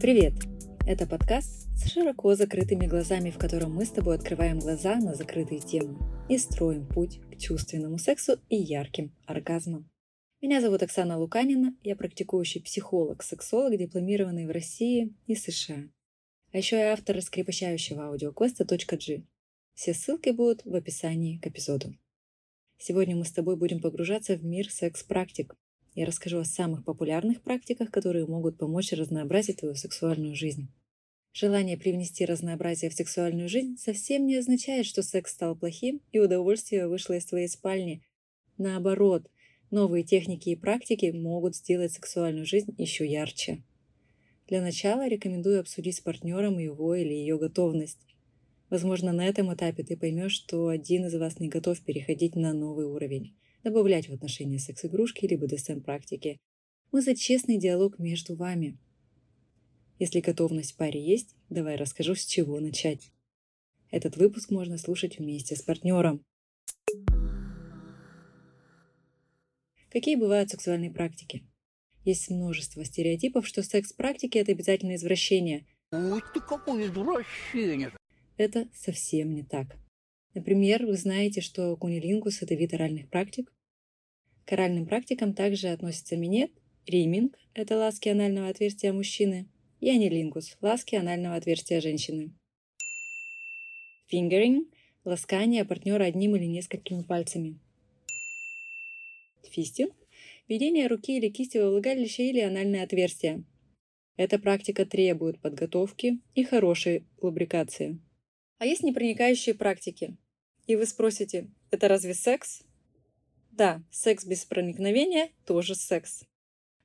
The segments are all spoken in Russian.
Привет! Это подкаст с широко закрытыми глазами, в котором мы с тобой открываем глаза на закрытые темы и строим путь к чувственному сексу и ярким оргазмам. Меня зовут Оксана Луканина, я практикующий психолог-сексолог, дипломированный в России и США. А еще я автор раскрепощающего аудиоквеста .g. Все ссылки будут в описании к эпизоду. Сегодня мы с тобой будем погружаться в мир секс-практик. Я расскажу о самых популярных практиках, которые могут помочь разнообразить твою сексуальную жизнь. Желание привнести разнообразие в сексуальную жизнь совсем не означает, что секс стал плохим и удовольствие вышло из твоей спальни. Наоборот, новые техники и практики могут сделать сексуальную жизнь еще ярче. Для начала рекомендую обсудить с партнером его или ее готовность. Возможно, на этом этапе ты поймешь, что один из вас не готов переходить на новый уровень, добавлять в отношения секс-игрушки или БДСМ-практики. Мы за честный диалог между вами – если готовность в паре есть, давай расскажу, с чего начать. Этот выпуск можно слушать вместе с партнером. Какие бывают сексуальные практики? Есть множество стереотипов, что секс-практики – это обязательно извращение. Ой, ты какое извращение! Это совсем не так. Например, вы знаете, что кунилингус – это вид оральных практик. К оральным практикам также относятся минет, риминг – это ласки анального отверстия мужчины, и анилингус – ласки анального отверстия женщины. Фингеринг – ласкание партнера одним или несколькими пальцами. Фистинг – введение руки или кисти во влагалище или анальное отверстие. Эта практика требует подготовки и хорошей лубрикации. А есть непроникающие практики. И вы спросите, это разве секс? Да, секс без проникновения тоже секс.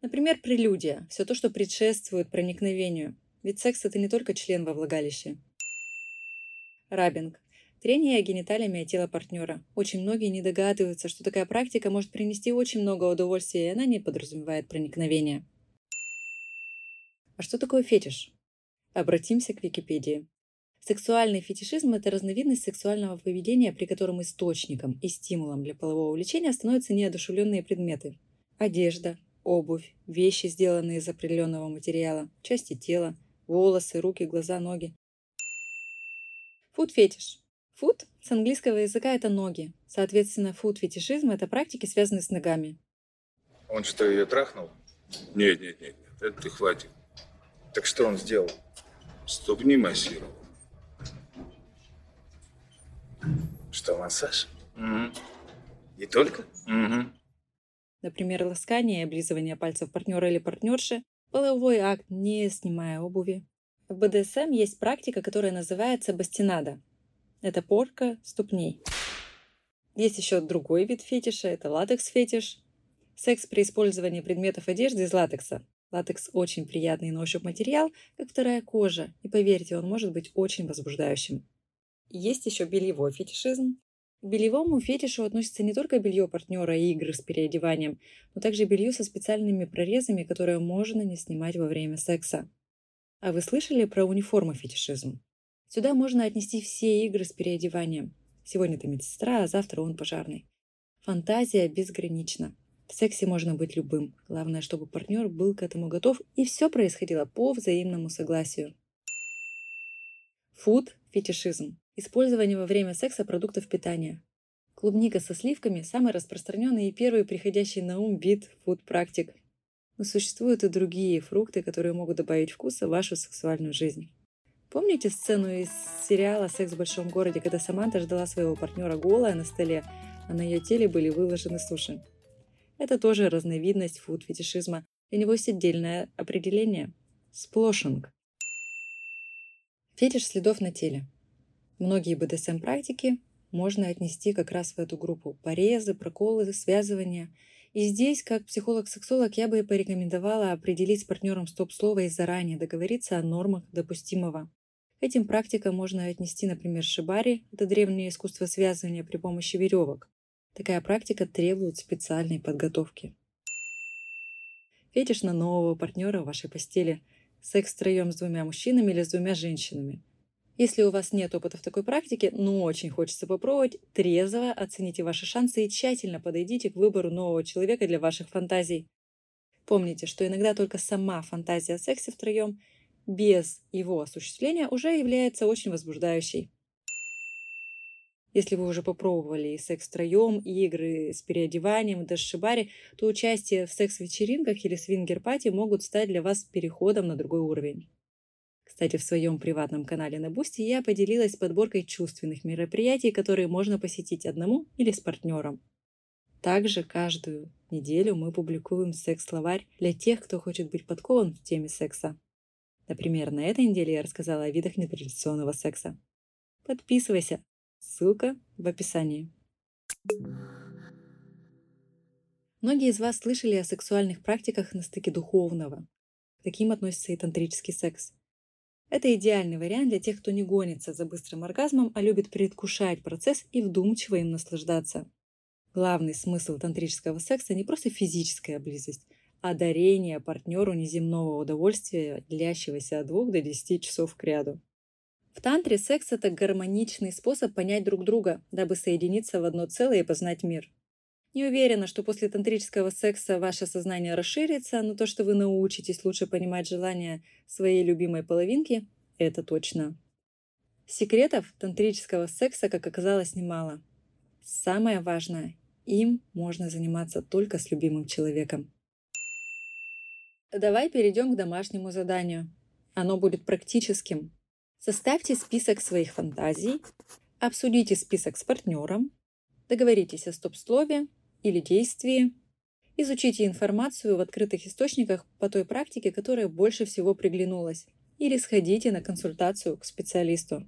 Например, прелюдия – все то, что предшествует проникновению. Ведь секс – это не только член во влагалище. Рабинг – трение гениталиями о тело партнера. Очень многие не догадываются, что такая практика может принести очень много удовольствия, и она не подразумевает проникновение. А что такое фетиш? Обратимся к Википедии. Сексуальный фетишизм – это разновидность сексуального поведения, при котором источником и стимулом для полового влечения становятся неодушевленные предметы. Одежда, обувь, вещи, сделанные из определенного материала, части тела, волосы, руки, глаза, ноги. Фуд-фетиш. Фуд с английского языка это ноги. Соответственно, фуд-фетишизм – это практики, связанные с ногами. Он что, ее трахнул? Нет, нет, нет, нет, это ты хватит. Так что он сделал? Ступни массировал. Что, массаж? Угу. И только? Угу например, ласкание и облизывание пальцев партнера или партнерши, половой акт, не снимая обуви. В БДСМ есть практика, которая называется бастинада. Это порка ступней. Есть еще другой вид фетиша, это латекс-фетиш. Секс при использовании предметов одежды из латекса. Латекс очень приятный на ощупь материал, как вторая кожа, и поверьте, он может быть очень возбуждающим. Есть еще бельевой фетишизм. К бельевому фетишу относится не только белье партнера и игры с переодеванием, но также белье со специальными прорезами, которые можно не снимать во время секса. А вы слышали про униформы фетишизм? Сюда можно отнести все игры с переодеванием. Сегодня ты медсестра, а завтра он пожарный. Фантазия безгранична. В сексе можно быть любым. Главное, чтобы партнер был к этому готов, и все происходило по взаимному согласию. Фуд – фетишизм. Использование во время секса продуктов питания. Клубника со сливками – самый распространенный и первый приходящий на ум вид фуд-практик. Но существуют и другие фрукты, которые могут добавить вкуса в вашу сексуальную жизнь. Помните сцену из сериала «Секс в большом городе», когда Саманта ждала своего партнера голая на столе, а на ее теле были выложены суши? Это тоже разновидность фуд-фетишизма. Для него есть отдельное определение – сплошинг. Фетиш следов на теле – Многие БДСМ-практики можно отнести как раз в эту группу. Порезы, проколы, связывания. И здесь, как психолог-сексолог, я бы порекомендовала определить с партнером стоп-слово и заранее договориться о нормах допустимого. Этим практикам можно отнести, например, шибари – это древнее искусство связывания при помощи веревок. Такая практика требует специальной подготовки. Фетиш на нового партнера в вашей постели. Секс втроем с двумя мужчинами или с двумя женщинами – если у вас нет опыта в такой практике, но очень хочется попробовать, трезво оцените ваши шансы и тщательно подойдите к выбору нового человека для ваших фантазий. Помните, что иногда только сама фантазия о сексе втроем без его осуществления уже является очень возбуждающей. Если вы уже попробовали секс втроем, игры с переодеванием и даже шибари, то участие в секс-вечеринках или свингер-пати могут стать для вас переходом на другой уровень. Кстати, в своем приватном канале на Boosty я поделилась подборкой чувственных мероприятий, которые можно посетить одному или с партнером. Также каждую неделю мы публикуем секс-словарь для тех, кто хочет быть подкован в теме секса. Например, на этой неделе я рассказала о видах нетрадиционного секса. Подписывайся, ссылка в описании. Многие из вас слышали о сексуальных практиках на стыке духовного. К таким относится и тантрический секс. Это идеальный вариант для тех, кто не гонится за быстрым оргазмом, а любит предвкушать процесс и вдумчиво им наслаждаться. Главный смысл тантрического секса не просто физическая близость, а дарение партнеру неземного удовольствия, длящегося от 2 до 10 часов к ряду. В тантре секс – это гармоничный способ понять друг друга, дабы соединиться в одно целое и познать мир. Не уверена, что после тантрического секса ваше сознание расширится, но то, что вы научитесь лучше понимать желания своей любимой половинки, это точно. Секретов тантрического секса, как оказалось, немало. Самое важное – им можно заниматься только с любимым человеком. Давай перейдем к домашнему заданию. Оно будет практическим. Составьте список своих фантазий, обсудите список с партнером, договоритесь о стоп-слове или действии. Изучите информацию в открытых источниках по той практике, которая больше всего приглянулась, или сходите на консультацию к специалисту.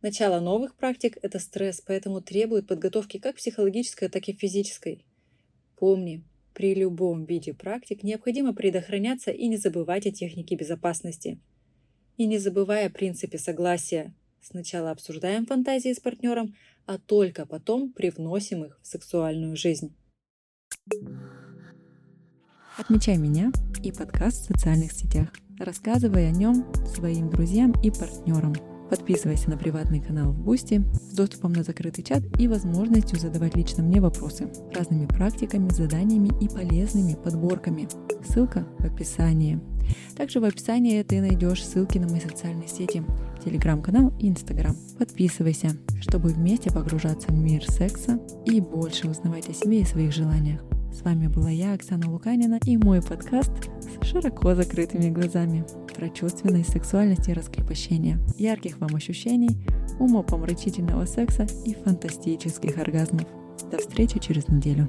Начало новых практик – это стресс, поэтому требует подготовки как психологической, так и физической. Помни, при любом виде практик необходимо предохраняться и не забывать о технике безопасности. И не забывая о принципе согласия. Сначала обсуждаем фантазии с партнером, а только потом привносим их в сексуальную жизнь. Отмечай меня и подкаст в социальных сетях. Рассказывай о нем своим друзьям и партнерам. Подписывайся на приватный канал в Boosty с доступом на закрытый чат и возможностью задавать лично мне вопросы разными практиками, заданиями и полезными подборками. Ссылка в описании. Также в описании ты найдешь ссылки на мои социальные сети, телеграм-канал и инстаграм. Подписывайся, чтобы вместе погружаться в мир секса и больше узнавать о себе и своих желаниях. С вами была я, Оксана Луканина, и мой подкаст с широко закрытыми глазами про чувственность, сексуальность и раскрепощение. Ярких вам ощущений, умопомрачительного секса и фантастических оргазмов. До встречи через неделю.